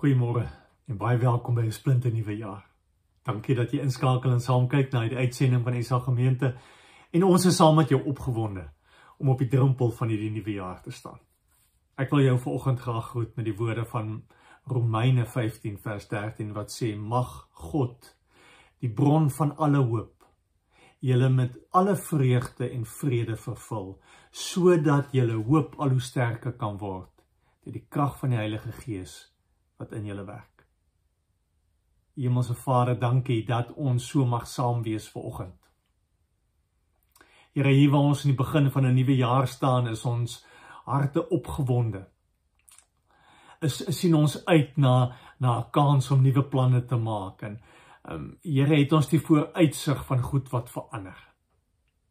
Goeiemôre en baie welkom by 'n splinte nuwe jaar. Dankie dat jy inskakel en saam kyk na die uitsending van Isa Gemeente en ons is saam met jou opgewonde om op die drempel van hierdie nuwe jaar te staan. Ek wil jou vanoggend graag groet met die woorde van Romeine 15 vers 13 wat sê mag God die bron van alle hoop julle met alle vreugde en vrede vervul sodat julle hoop al hoe sterker kan word deur die krag van die Heilige Gees wat in julle werk. Hemelse Vader, dankie dat ons so mag saam wees vanoggend. Here, hier waar ons in die begin van 'n nuwe jaar staan, is ons harte opgewonde. Is, is sien ons uit na na 'n kans om nuwe planne te maak en ehm um, Here het ons die vooruitsig van goed wat verander.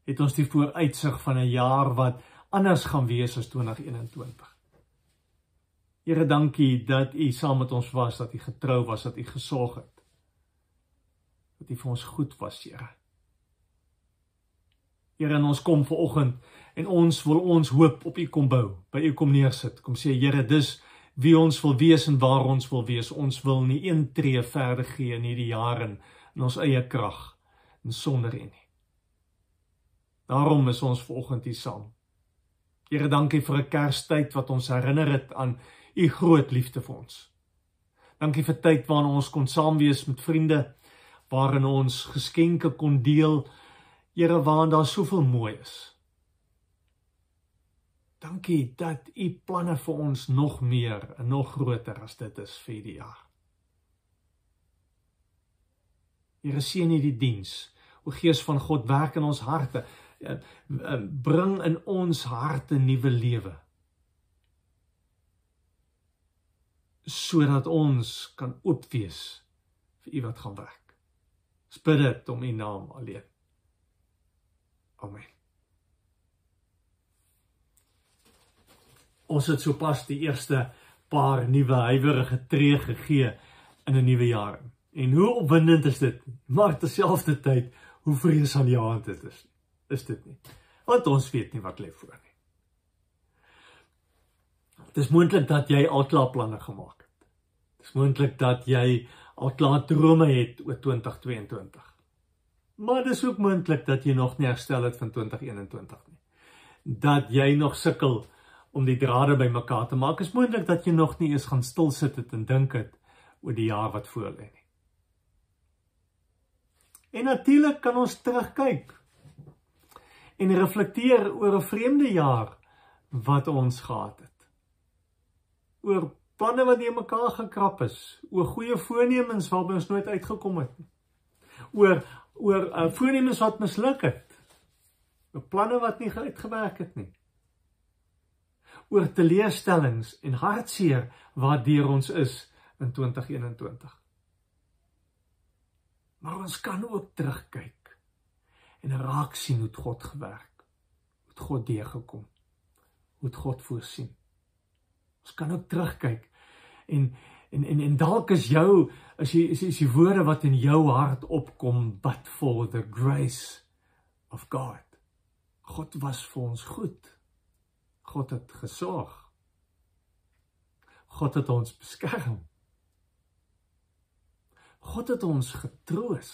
Het ons die vooruitsig van 'n jaar wat anders gaan wees as 2021. Here, dankie dat U saam met ons was, dat U getrou was, dat U gesorg het. Dat U vir ons goed was, Here. Here, ons kom ver oggend en ons wil ons hoop op U kom bou, by U kom neersit. Kom sê Here, dis wie ons wil wees en waar ons wil wees. Ons wil nie een tree verder gee in hierdie jaar in ons eie krag en sonder U nie. Daarom is ons ver oggend hier saam. Here, dankie vir 'n Kerstyd wat ons herinner het aan u groot liefde vir ons. Dankie vir tyd waarin ons kon saam wees met vriende, waarin ons geskenke kon deel, Here waarin daar soveel mooi is. Dankie dat u planne vir ons nog meer en nog groter as dit is vir die jaar. Here seën hierdie diens. O Gees van God werk in ons harte. Eh, eh, bring in ons harte nuwe lewe. Sodat ons kan oop wees vir u wat gaan werk. Bid dit om u naam alleen. Amen. Ons het sopas die eerste paar nuwe huiwerige tree gegee in 'n nuwe jaar. En hoe opwindend is dit? Maar terselfdertyd, hoe vreesaanjaend dit is. Is dit nie? Want ons weet nie wat lê voor nie. Dit is moontlik dat jy al klaar planne gemaak het. Dit is moontlik dat jy al klaar drome het oor 2022. Maar dit is ook moontlik dat jy nog nie herstel het van 2021 nie. Dat jy nog sukkel om die drade bymekaar te maak. Is moontlik dat jy nog nie eens gaan stil sit het en dink het oor die jaar wat voor lê nie. En natuurlik kan ons terugkyk en reflekteer oor 'n vreemde jaar wat ons gehad het oor planne wat nie mekaar gekrap is, oor goeie voornemens waarby ons nooit uitgekom het nie. Oor oor uh, voornemens wat misluk het. Oor planne wat nie uitgewerk het nie. Oor teleurstellings en hartseer waardeur ons is in 2021. Maar ons kan ook terugkyk en raak sien hoe God gewerk, hoe God deurgekom, hoe God voorsien. Ons kan ook terugkyk en en en, en dalk is jou as jy is die woorde wat in jou hart opkom but for the grace of God. God was vir ons goed. God het gesorg. God het ons beskerm. God het ons getroos.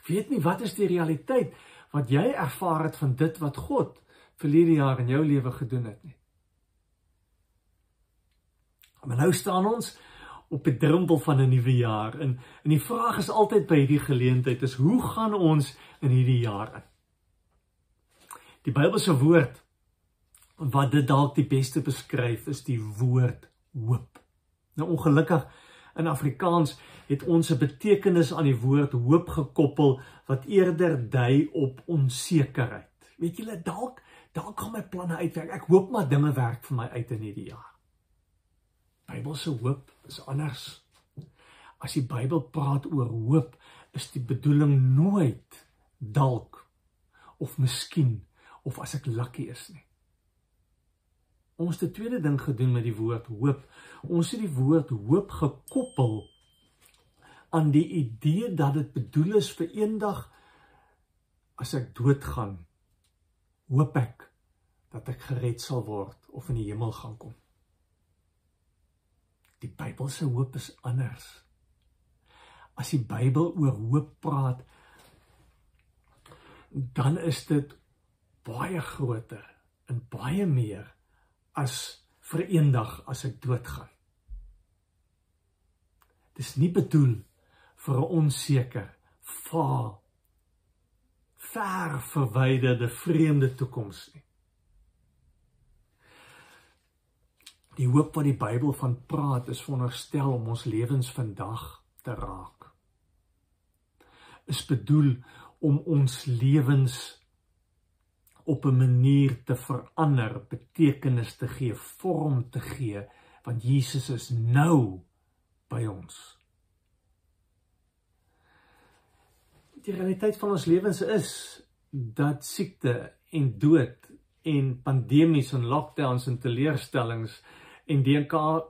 Ek weet nie wat is die realiteit wat jy ervaar het van dit wat God verlede jaar in jou lewe gedoen het nie. Maar nou staan ons op die drempel van 'n nuwe jaar en en die vraag is altyd by hierdie geleentheid is hoe gaan ons in hierdie jaar in? Die Bybelse woord wat dit dalk die beste beskryf is die woord hoop. Nou ongelukkig in Afrikaans het ons 'n betekenis aan die woord hoop gekoppel wat eerder dui op onsekerheid. Weet julle dalk dalk gaan my planne uitwerk. Ek hoop maar dinge werk vir my uit in hierdie jaar. Bybelse hoop is anders. As die Bybel praat oor hoop, is die bedoeling nooit dalk of miskien of as ek lucky is nie. Ons het 'n tweede ding gedoen met die woord hoop. Ons het die woord hoop gekoppel aan die idee dat dit bedoel is vir eendag as ek doodgaan, hoop ek dat ek gered sal word of in die hemel gaan kom. Die Bybel se hoop is anders. As die Bybel oor hoop praat, dan is dit baie groter en baie meer as vir eendag as ek doodgaan. Dis nie bedoel vir 'n onseker, vaal, ver verwyderde vreemde toekoms nie. Die hoop wat die Bybel van praat is veronderstel om ons lewens vandag te raak. Is bedoel om ons lewens op 'n manier te verander, betekenis te gee, vorm te gee, want Jesus is nou by ons. Die realiteit van ons lewens is dat siekte en dood en pandemies en lockdowns en teleurstellings en die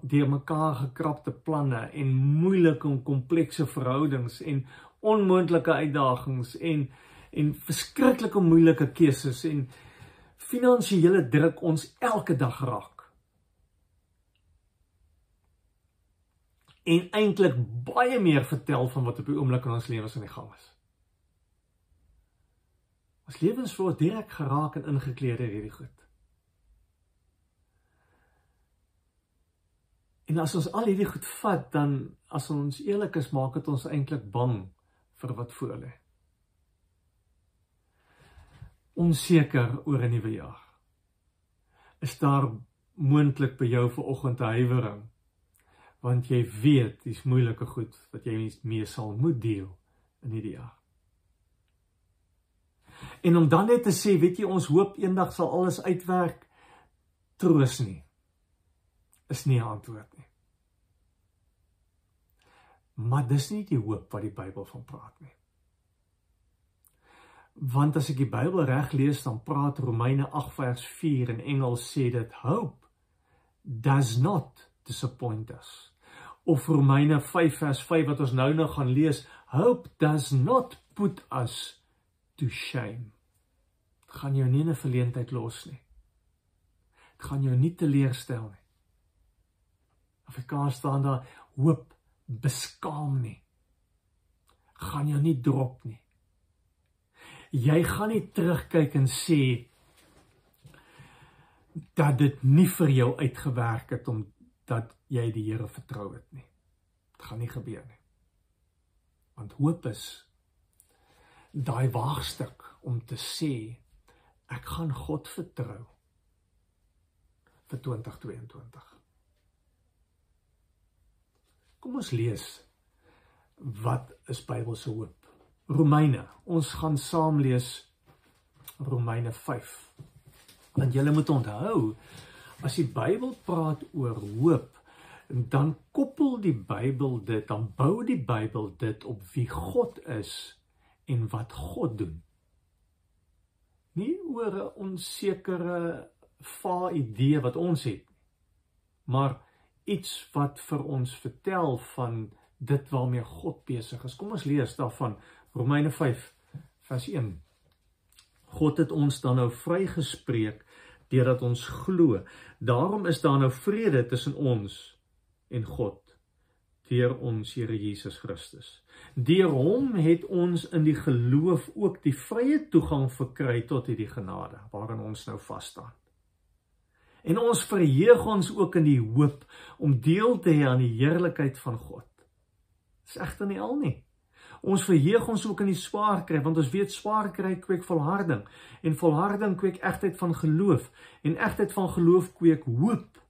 die mekaar gekrapte planne en moeilike en komplekse verhoudings en onmoontlike uitdagings en en verskriklike moeilike keuses en finansiële druk ons elke dag raak. En eintlik baie meer vertel van wat op die oomblik in ons lewens aan die gang is. Ons lewens word direk geraak en ingekleed deur hierdie goed. En as ons al hierdie goed vat, dan as ons eerlik is, maak dit ons eintlik bang vir wat voor lê onseker oor 'n nuwe jaar. Is daar moontlik by jou vanoggend 'n huiwering? Want jy weet dis moeilike goed wat jy mee sal moet deel in hierdie jaar. En om dan net te sê, weet jy, ons hoop eendag sal alles uitwerk, troos nie. Is nie 'n antwoord nie. Maar dis nie die hoop wat die Bybel van praat nie. Want as ek die Bybel reg lees, dan praat Romeine 8 vers 4 in Engels sê dit hope does not disappoint us. Of Romeine 5 vers 5 wat ons nou nog gaan lees, hope does not put us to shame. Dit gaan jou nie in 'n verleentheid los nie. Dit gaan jou nie teleurstel nie. Afrikaans staan daar hoop beskaam nie. Gaan jou nie drop nie jy gaan nie terugkyk en sê dat dit nie vir jou uitgewerk het om dat jy die Here vertrou het nie. Dit gaan nie gebeur nie. Want hoop is daai waagstuk om te sê ek gaan God vertrou vir 2022. Kom ons lees wat is Bybelse hoop? Romeine. Ons gaan saam lees Romeine 5. Want julle moet onthou as die Bybel praat oor hoop, dan koppel die Bybel dit, dan bou die Bybel dit op wie God is en wat God doen. Nie oor 'n onsekere va idee wat ons het, maar iets wat vir ons vertel van dit waarmee God besig is. Kom ons lees daarvan Romeine 5 vers 1. God het ons dan nou vrygespreek deurdat ons glo. Daarom is daar nou vrede tussen ons en God deur ons Here Jesus Christus. Deur hom het ons in die geloof ook die vrye toegang verkry tot hierdie genade waarin ons nou vas staan. En ons verheug ons ook in die hoop om deel te hê aan die heerlikheid van God. Dis egter nie al nie. Ons verheug ons ook in die swaar kry want ons weet swaar kry kweek volharding en volharding kweek egtheid van geloof en egtheid van geloof kweek hoop.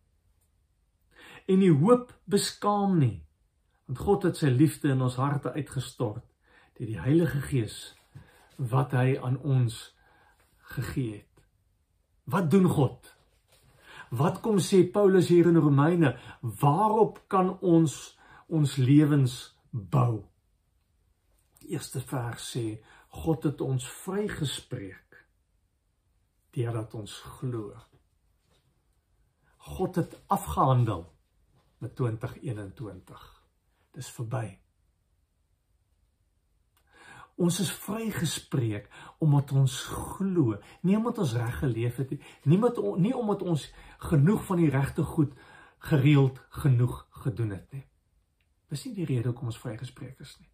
En die hoop beskaam nie want God het sy liefde in ons harte uitgestort deur die Heilige Gees wat hy aan ons gegee het. Wat doen God? Wat kom sê Paulus hier in Romeine? Waarop kan ons ons lewens bou? eerste vers sê God het ons vrygespreek deurdat ons glo. God het afgehandel met 2021. Dis verby. Ons is vrygespreek omdat ons glo, nie omdat ons reg geleef het nie, nie omdat nie omdat ons genoeg van die regte goed gereeld genoeg gedoen het nie. Dis nie die rede hoekom ons vrygespreek is nie.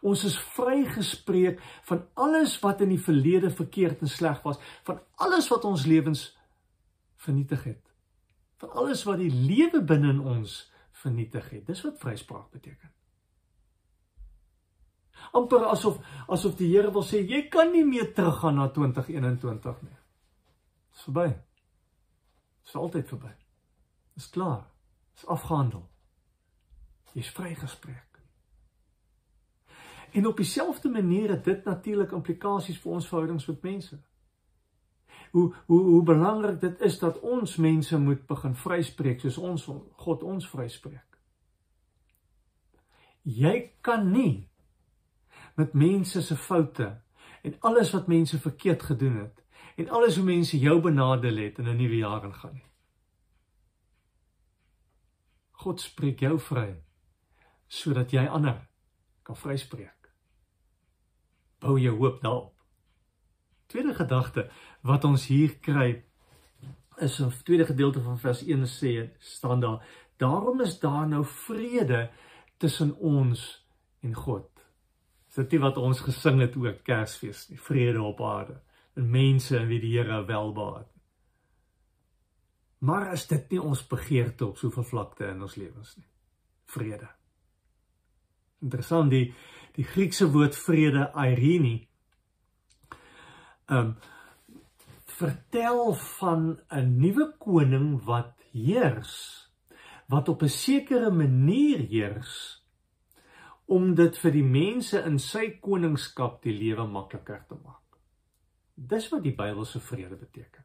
Ons is vrygespreek van alles wat in die verlede verkeerd en sleg was, van alles wat ons lewens vernietig het. Van alles wat die lewe binne in ons vernietig het. Dis wat vryspraak beteken. Amper asof asof die Here wil sê jy kan nie meer teruggaan na 2021 nie. Dis verby. Dis altyd verby. Dis klaar. Dis afgehandel. Jy's vrygespreek. En op dieselfde manier het dit natuurlik implikasies vir ons verhoudings met mense. Hoe hoe hoe belangrik dit is dat ons mense moet begin vryspreek soos ons God ons vryspreek. Jy kan nie met mense se foute en alles wat mense verkeerd gedoen het en alles hoe mense jou benadeel het in 'n nuwe jaar ingaan nie. God spreek jou vry sodat jy ander kan vryspreek. Bou jou hoop daarop. Tweede gedagte wat ons hier kry is 'n tweede gedeelte van vers 1 sê staan daar daarom is daar nou vrede tussen ons en God. Dit nie wat ons gesing het ook Kersfees nie, vrede op aarde en mense in wie die Here welbaat. Maar is dit nie ons begeerte op soveel vlakte in ons lewens nie? Vrede. Interessant die die Griekse woord vrede Irene um vertel van 'n nuwe koning wat heers wat op 'n sekere manier heers om dit vir die mense in sy koningskap die lewe makliker te maak. Dis wat die Bybelse vrede beteken.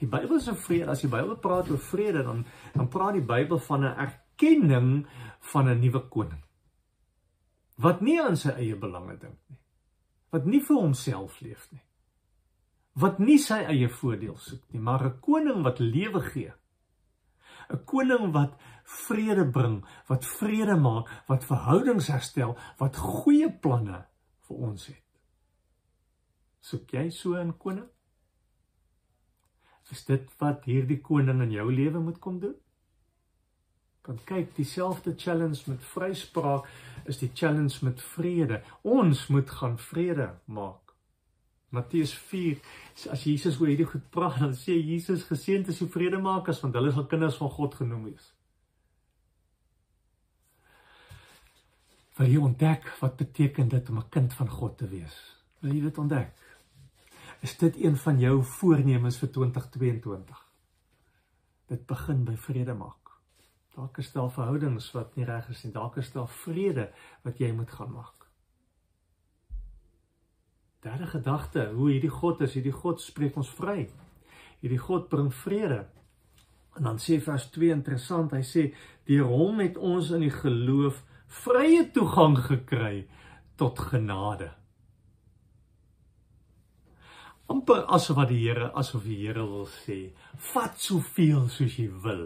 Die Bybelse vrede, as die Bybel praat oor vrede, dan dan praat die Bybel van 'n erkenning van 'n nuwe koning. Wat nie aan sy eie belange dink nie. Wat nie vir homself leef nie. Wat nie sy eie voordeel soek nie, maar 'n koning wat lewe gee. 'n Koning wat vrede bring, wat vrede maak, wat verhoudings herstel, wat goeie planne vir ons het. Soek jy so 'n koning? Is dit wat hierdie koning in jou lewe moet kom doen? Kan kyk, dieselfde challenge met vryspraak is die challenge met vrede. Ons moet gaan vrede maak. Matteus 4 as Jesus oor hierdie goed praat, dan sê Jesus geseënd is die vredemakers want hulle sal kinders van God genoem wees. Wil jy ontdek wat beteken dit om 'n kind van God te wees? Wil jy dit ontdek? Is dit een van jou voornemens vir 2022? Dit begin by vrede maak. Dalk is daar verhoudings wat nie reg is nie. Dalk is daar vrede wat jy moet gaan maak. Derde gedagte, hoe hierdie God is, hierdie God spreek ons vry. Hierdie God bring vrede. En dan sê vers 2 interessant, hy sê deur hom het ons in die geloof vrye toegang gekry tot genade. amper asof wat die Here asof die Here wil sê, vat soveel soos jy wil.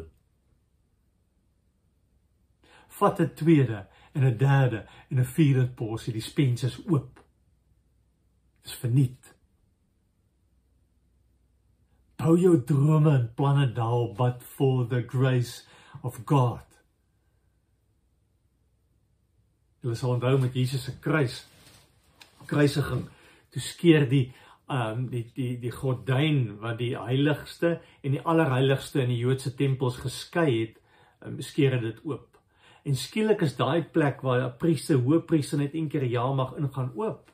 Vat 'n tweede en 'n derde en 'n vierde porsie, die spens is oop. Dis verniet. Bou jou drome en planne daarop but for the grace of God. Hulle sal onthou met Jesus se kruis kruisiging. Toe skeer die ehm um, die die die gordyn wat die heiligste en die allerheiligste in die Joodse tempels geskei het, um, skeer dit oop. En skielik is daai plek waar 'n priester, hoëpriester net een keer per jaar mag ingaan oop.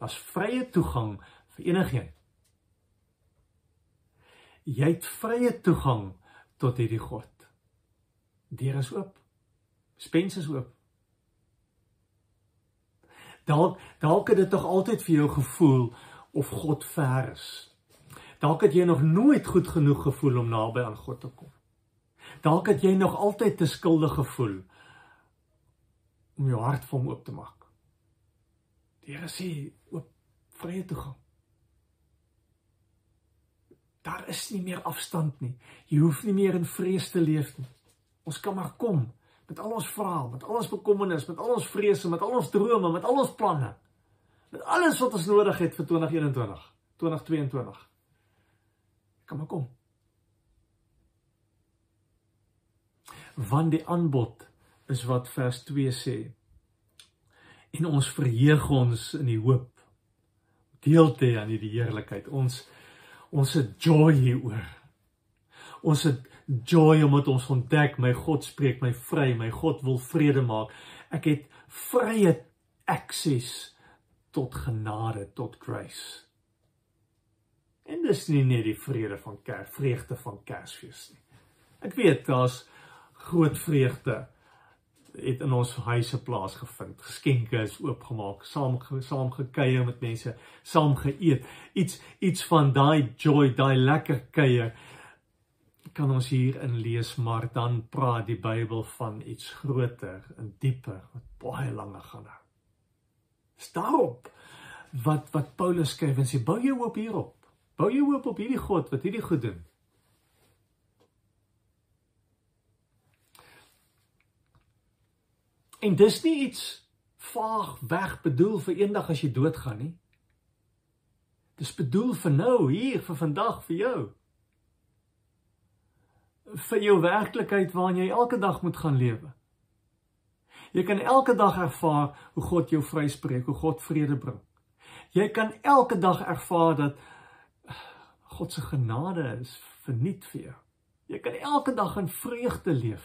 Daar's vrye toegang vir enigiemand. Jy het vrye toegang tot hierdie God. Deur is oop. Spens is oop. Dalk dalk het dit tog altyd vir jou gevoel of God ver is. Dalk het jy nog nooit goed genoeg gevoel om naby aan God te kom. Dalk het jy nog altyd te skuldig gevoel om jou hart vir hom oop te maak. Die Here sê oop vrye toegang. Daar is nie meer afstand nie. Jy hoef nie meer in vrees te leef nie. Ons kan maar kom met al ons vrae, met al ons bekommernis, met al ons vrese, met al ons drome, met al ons planne. Met alles wat ons nodig het vir 2021, 2022. Kom maar kom. Want die aanbod is wat vers 2 sê. En ons verheug ons in die hoop deel te aan hierdie heerlikheid. Ons ons het joy hieroor. Ons het joy omdat ons ontdek my God spreek my vry, my God wil vrede maak. Ek het vrye akses tot genade, tot grace. En dis nie net die vrede van Kers, vreugde van Kersfees nie. Ek weet daar's groot vreugde het in ons huise plaasgevind. Geskenke is oopgemaak, saam saam gekuier met mense, saam geëet. Iets iets van daai joy, daai lekker kuier kan ons hier in lees, maar dan praat die Bybel van iets groter en dieper wat baie langer gaan hou. Stop. Wat wat Paulus skryf en sê bou jou hoop hierop. Bou jou hoop op hierdie God wat hierdie goed doen. En dis nie iets vaag weg bedoel vir eendag as jy doodgaan nie. Dis bedoel vir nou, hier, vir vandag, vir jou. Vir jou werklikheid waarin jy elke dag moet gaan lewe. Jy kan elke dag ervaar hoe God jou vryspreek, hoe God vrede bring. Jy kan elke dag ervaar dat God se genade is verniet vir jou. Jy kan elke dag in vreugde leef.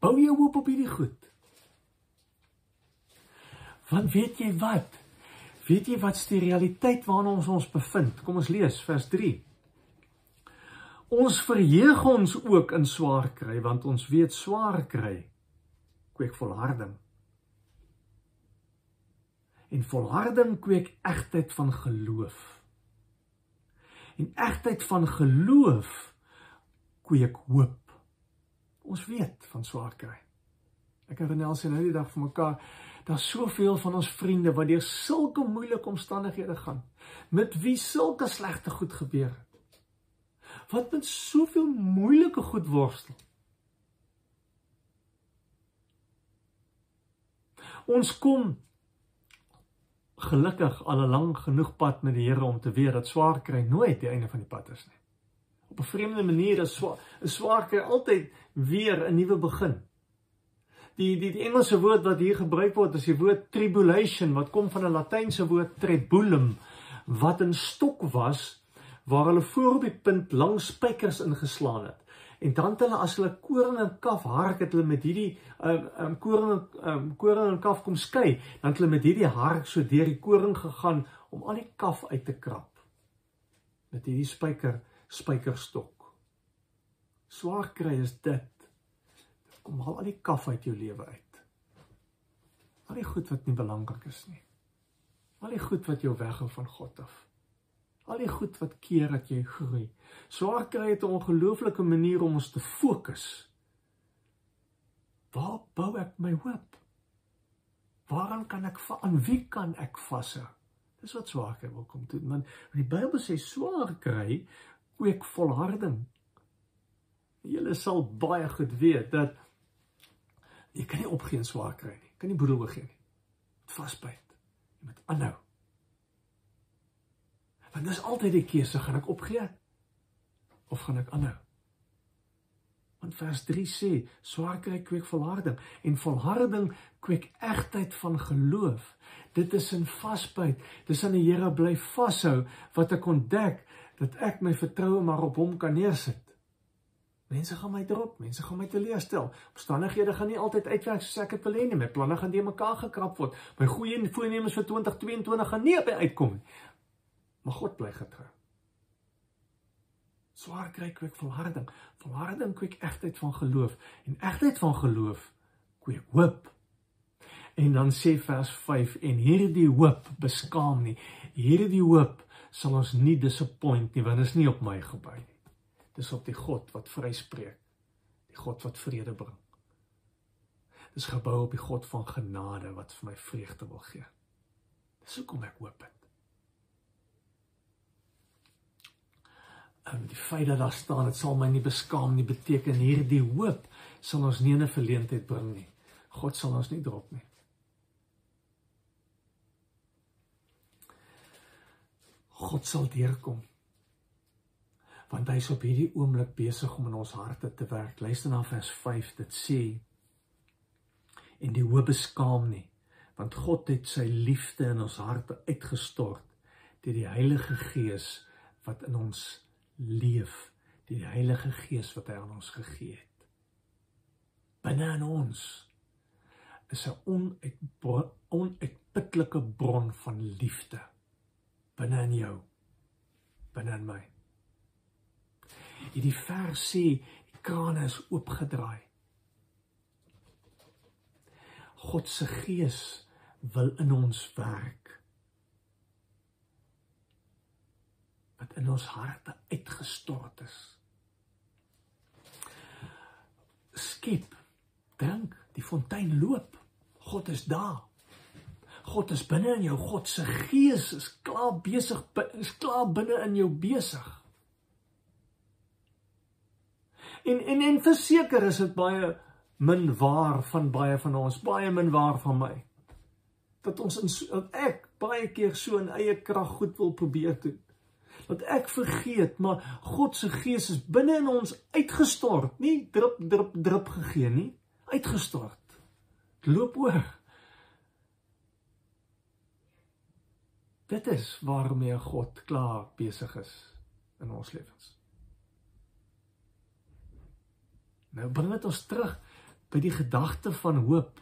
Bou jou hoop op hierdie goed. Want weet jy wat? Weet jy wat die realiteit waarna ons ons bevind? Kom ons lees vers 3. Ons verheug ons ook in swaar kry want ons weet swaar kry kweek volharding. En volharding kweek egtheid van geloof. En egtheid van geloof kweek hoop. Ons weet van swaar kry. Ek en Renel sê nou die dag vir mekaar Daar's soveel van ons vriende wat deur sulke moeilike omstandighede gaan, met wie sulke slegte goed gebeur. Wat met soveel moeilike goed worstel. Ons kom gelukkig al 'n lang genoeg pad met die Here om te weet dat swaar kry nooit die einde van die pad is nie. Op 'n vreemde manier is swaar, is swaar kry altyd weer 'n nuwe begin die die die Engelse woord wat hier gebruik word is die woord tribulation wat kom van 'n latynse woord tribulum wat 'n stok was waar hulle voor op die punt lang spykers ingeslaan het. En dan het hulle as hulle koring en kaf hark het hulle met hierdie um um koring um koring en kaf kom skei, dan het hulle met hierdie hark so deur die koring gegaan om al die kaf uit te krap. Met hierdie spyker spykerstok. Swaar kry is dit kom haal al die kaf uit jou lewe uit. Al die goed wat nie belangrik is nie. Al die goed wat jou weghou van God af. Al die goed wat keer dat jy groei. Swaar kry het 'n ongelooflike manier om ons te fokus. Waar bou ek my hoop? Waaraan kan ek aan wie kan ek vashou? Dis wat swaar kry wil kom doen. Want die Bybel sê swaar kry kweek volharding. Julle sal baie goed weet dat Jy kan nie opgee en swaar kry nie. Kan nie boedel begin nie. Moet vasbyt. Jy moet aanhou. Want dis altyd die keuse, gaan ek opgee of gaan ek aanhou? Want vers 3 sê, swaar kry kweek volharding en volharding kweek egtheid van geloof. Dit is in vasbyt. Dis aan die Here bly vashou wat ek ontdek dat ek my vertroue maar op hom kan neersit. Mense gaan my drop, mense gaan my teleurstel. Omstandighede gaan nie altyd uitwerk soos ek dit wil hê nie. My planne gaan deur mekaar gekrap word. My goeie voornemens vir 2022 gaan nie by uitkom nie. Maar God bly getrou. Swaar kry kweek volharding. Volharding kweek egtheid van geloof en egtheid van geloof kweek hoop. En dan sê vers 5 en hierdie hoop beskaam nie. Hierdie hoop sal ons nie disappoint nie want dit is nie op my gebou nie. Dis op die God wat vryspreek. Die God wat vrede bring. Dis gebou op die God van genade wat vir my vreugde wil gee. Dis hoekom ek hoop het. En die feit dat daar staan dit sal my nie beskaam nie beteken hierdie hoop sal ons nie 'n verleentheid bring nie. God sal ons nie drop nie. God sal deurkom Want hy is op hierdie oomblik besig om in ons harte te werk. Luister na vers 5. Dit sê en die hoop beskaam nie, want God het sy liefde in ons harte uitgestort deur die Heilige Gees wat in ons leef, deur die Heilige Gees wat hy aan ons gegee het. Binne in ons is 'n onuitputlike bron van liefde binne in jou binne in my. Hierdie vers sê die krane is oopgedraai. God se gees wil in ons werk wat in ons harte uitgestort is skep dink die fontein loop God is daar. God is binne in jou. God se gees is klaar besig is klaar binne in jou besig. En en en verseker is dit baie min waar van baie van ons, baie min waar van my. Dat ons in ek baie keer so in eie krag goed wil probeer doen. Dat ek vergeet, maar God se gees is binne in ons uitgestort, nie drup drup drup gegee nie, uitgestort loop oor. Dit is waarmee God klaar besig is in ons lewens. Nou bring dit ons terug by die gedagte van hoop.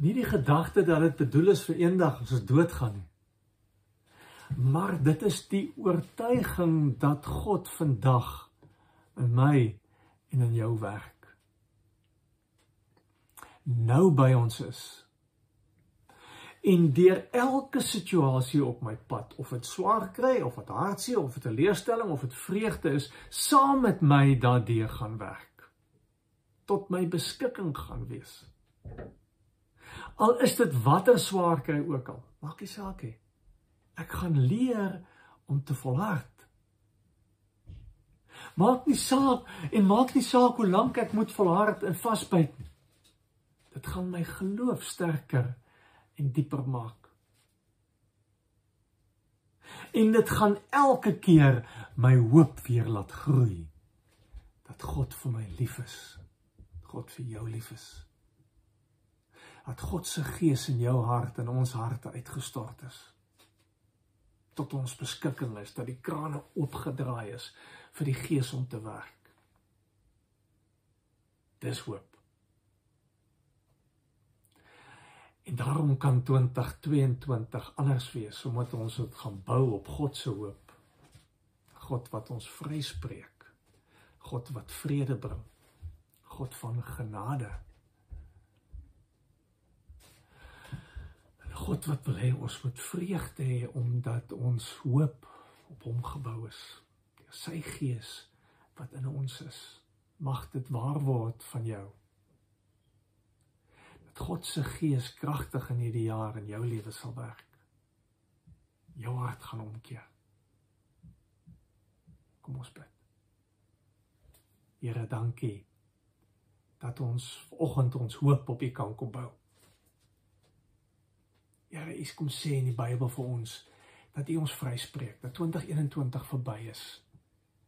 Nie die gedagte dat dit bedoel is vir eendag as ons doodgaan nie. Maar dit is die oortuiging dat God vandag in my en in jou werk nou by ons is. En deur elke situasie op my pad, of dit swaar kry of dit hartseer of dit 'n leerstelling of dit vreugde is, saam met my daardeur gaan werk. Tot my beskikking gaan wees. Al is dit watter swaar kry ook al, maak nie saak nie. Ek gaan leer om te volhard. Maak nie saak en maak nie saak hoe lank ek moet volhard en vasbyt nie. Dit gaan my geloof sterker en dieper maak. En dit gaan elke keer my hoop weer laat groei dat God vir my lief is. God vir jou lief is. Dat God se gees in jou hart en ons harte uitgestort is. Tot ons beskikking is dat die krane oopgedraai is vir die gees om te werk. Dis hoop. En daarom kan 2022 anders wees omdat ons dit gaan bou op God se hoop. God wat ons vryspreek. God wat vrede bring. God van genade. God wat wil hê ons moet vreugde hê omdat ons hoop op hom gebou is. Sy gees wat in ons is, mag dit waar word van jou. God se gees kragtig in hierdie jaar in jou lewe sal werk. Jou hart gaan omkeer. Kom ons bid. Here, dankie dat ons vanoggend ons hoop op U kan kom bou. Here, U kom sê in die Bybel vir ons dat U ons vryspreek, dat 2021 verby is.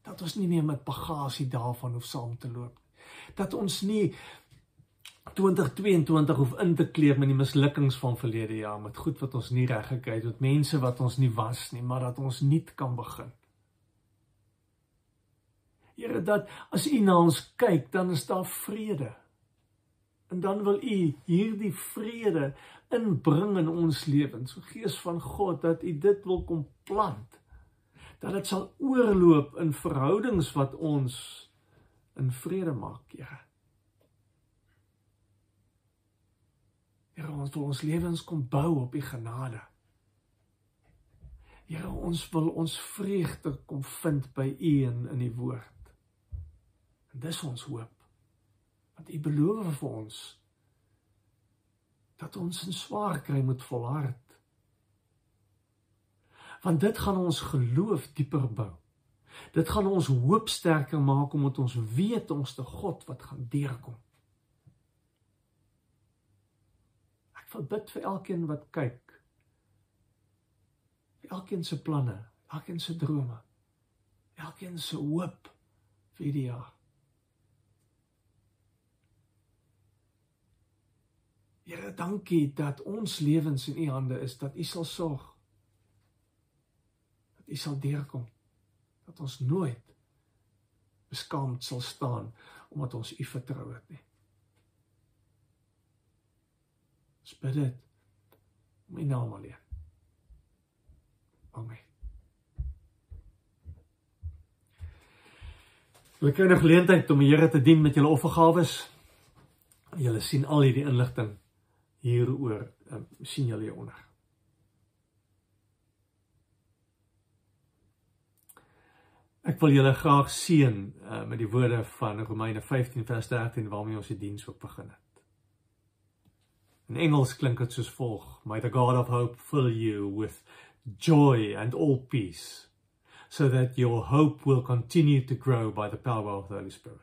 Dat ons nie meer met bagasie daarvan hoef saam te loop. Dat ons nie 2022 hoef in te kleef met die mislukkings van verlede jaar, met goed wat ons nie reg gekry het, met mense wat ons nie was nie, maar dat ons nuut kan begin. Here dat as U na ons kyk, dan is daar vrede. En dan wil U hierdie vrede inbring in ons lewens, so Gees van God, dat U dit wil kom plant. Dat dit sal oorloop in verhoudings wat ons in vrede maak, Here. Here, ons wil ons lewens kom bou op u genade. Here, ons wil ons vreugde kom vind by u in in die woord. En dis ons hoop. Want u beloof vir ons dat ons in swaar kry moet volhard. Want dit gaan ons geloof dieper bou. Dit gaan ons hoop sterker maak omdat ons weet ons te God wat gaan deurkom. verbid vir elkeen wat kyk. Vir elkeen se planne, elkeen se drome, elkeen se hoop vir die jaar. Here, dankie dat ons lewens in U hande is, dat U sal sorg. Dat U sal deurkom. Dat ons nooit beskaamd sal staan omdat ons U vertrou het nie. Bid dit om U naam alleen. Amen. Julle kry 'n geleentheid om die Here te dien met julle offergawes. Julle sien al hierdie inligting hieroor um, sien julle hieronder. Ek wil julle graag seën uh, met die woorde van Romeine 15 vers 13 waarmee ons die diens ook begin het. In Engels klink dit soos volg: May the God of hope fill you with joy and all peace so that your hope will continue to grow by the power of the Holy Spirit.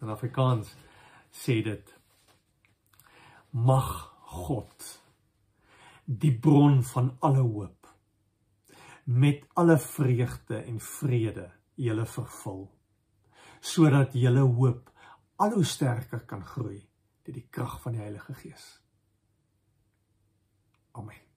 In Afrikaans sê dit mag God die bron van alle hoop met alle vreugde en vrede julle vervul sodat julle hoop al hoe sterker kan groei deur die krag van die Heilige Gees. Amen.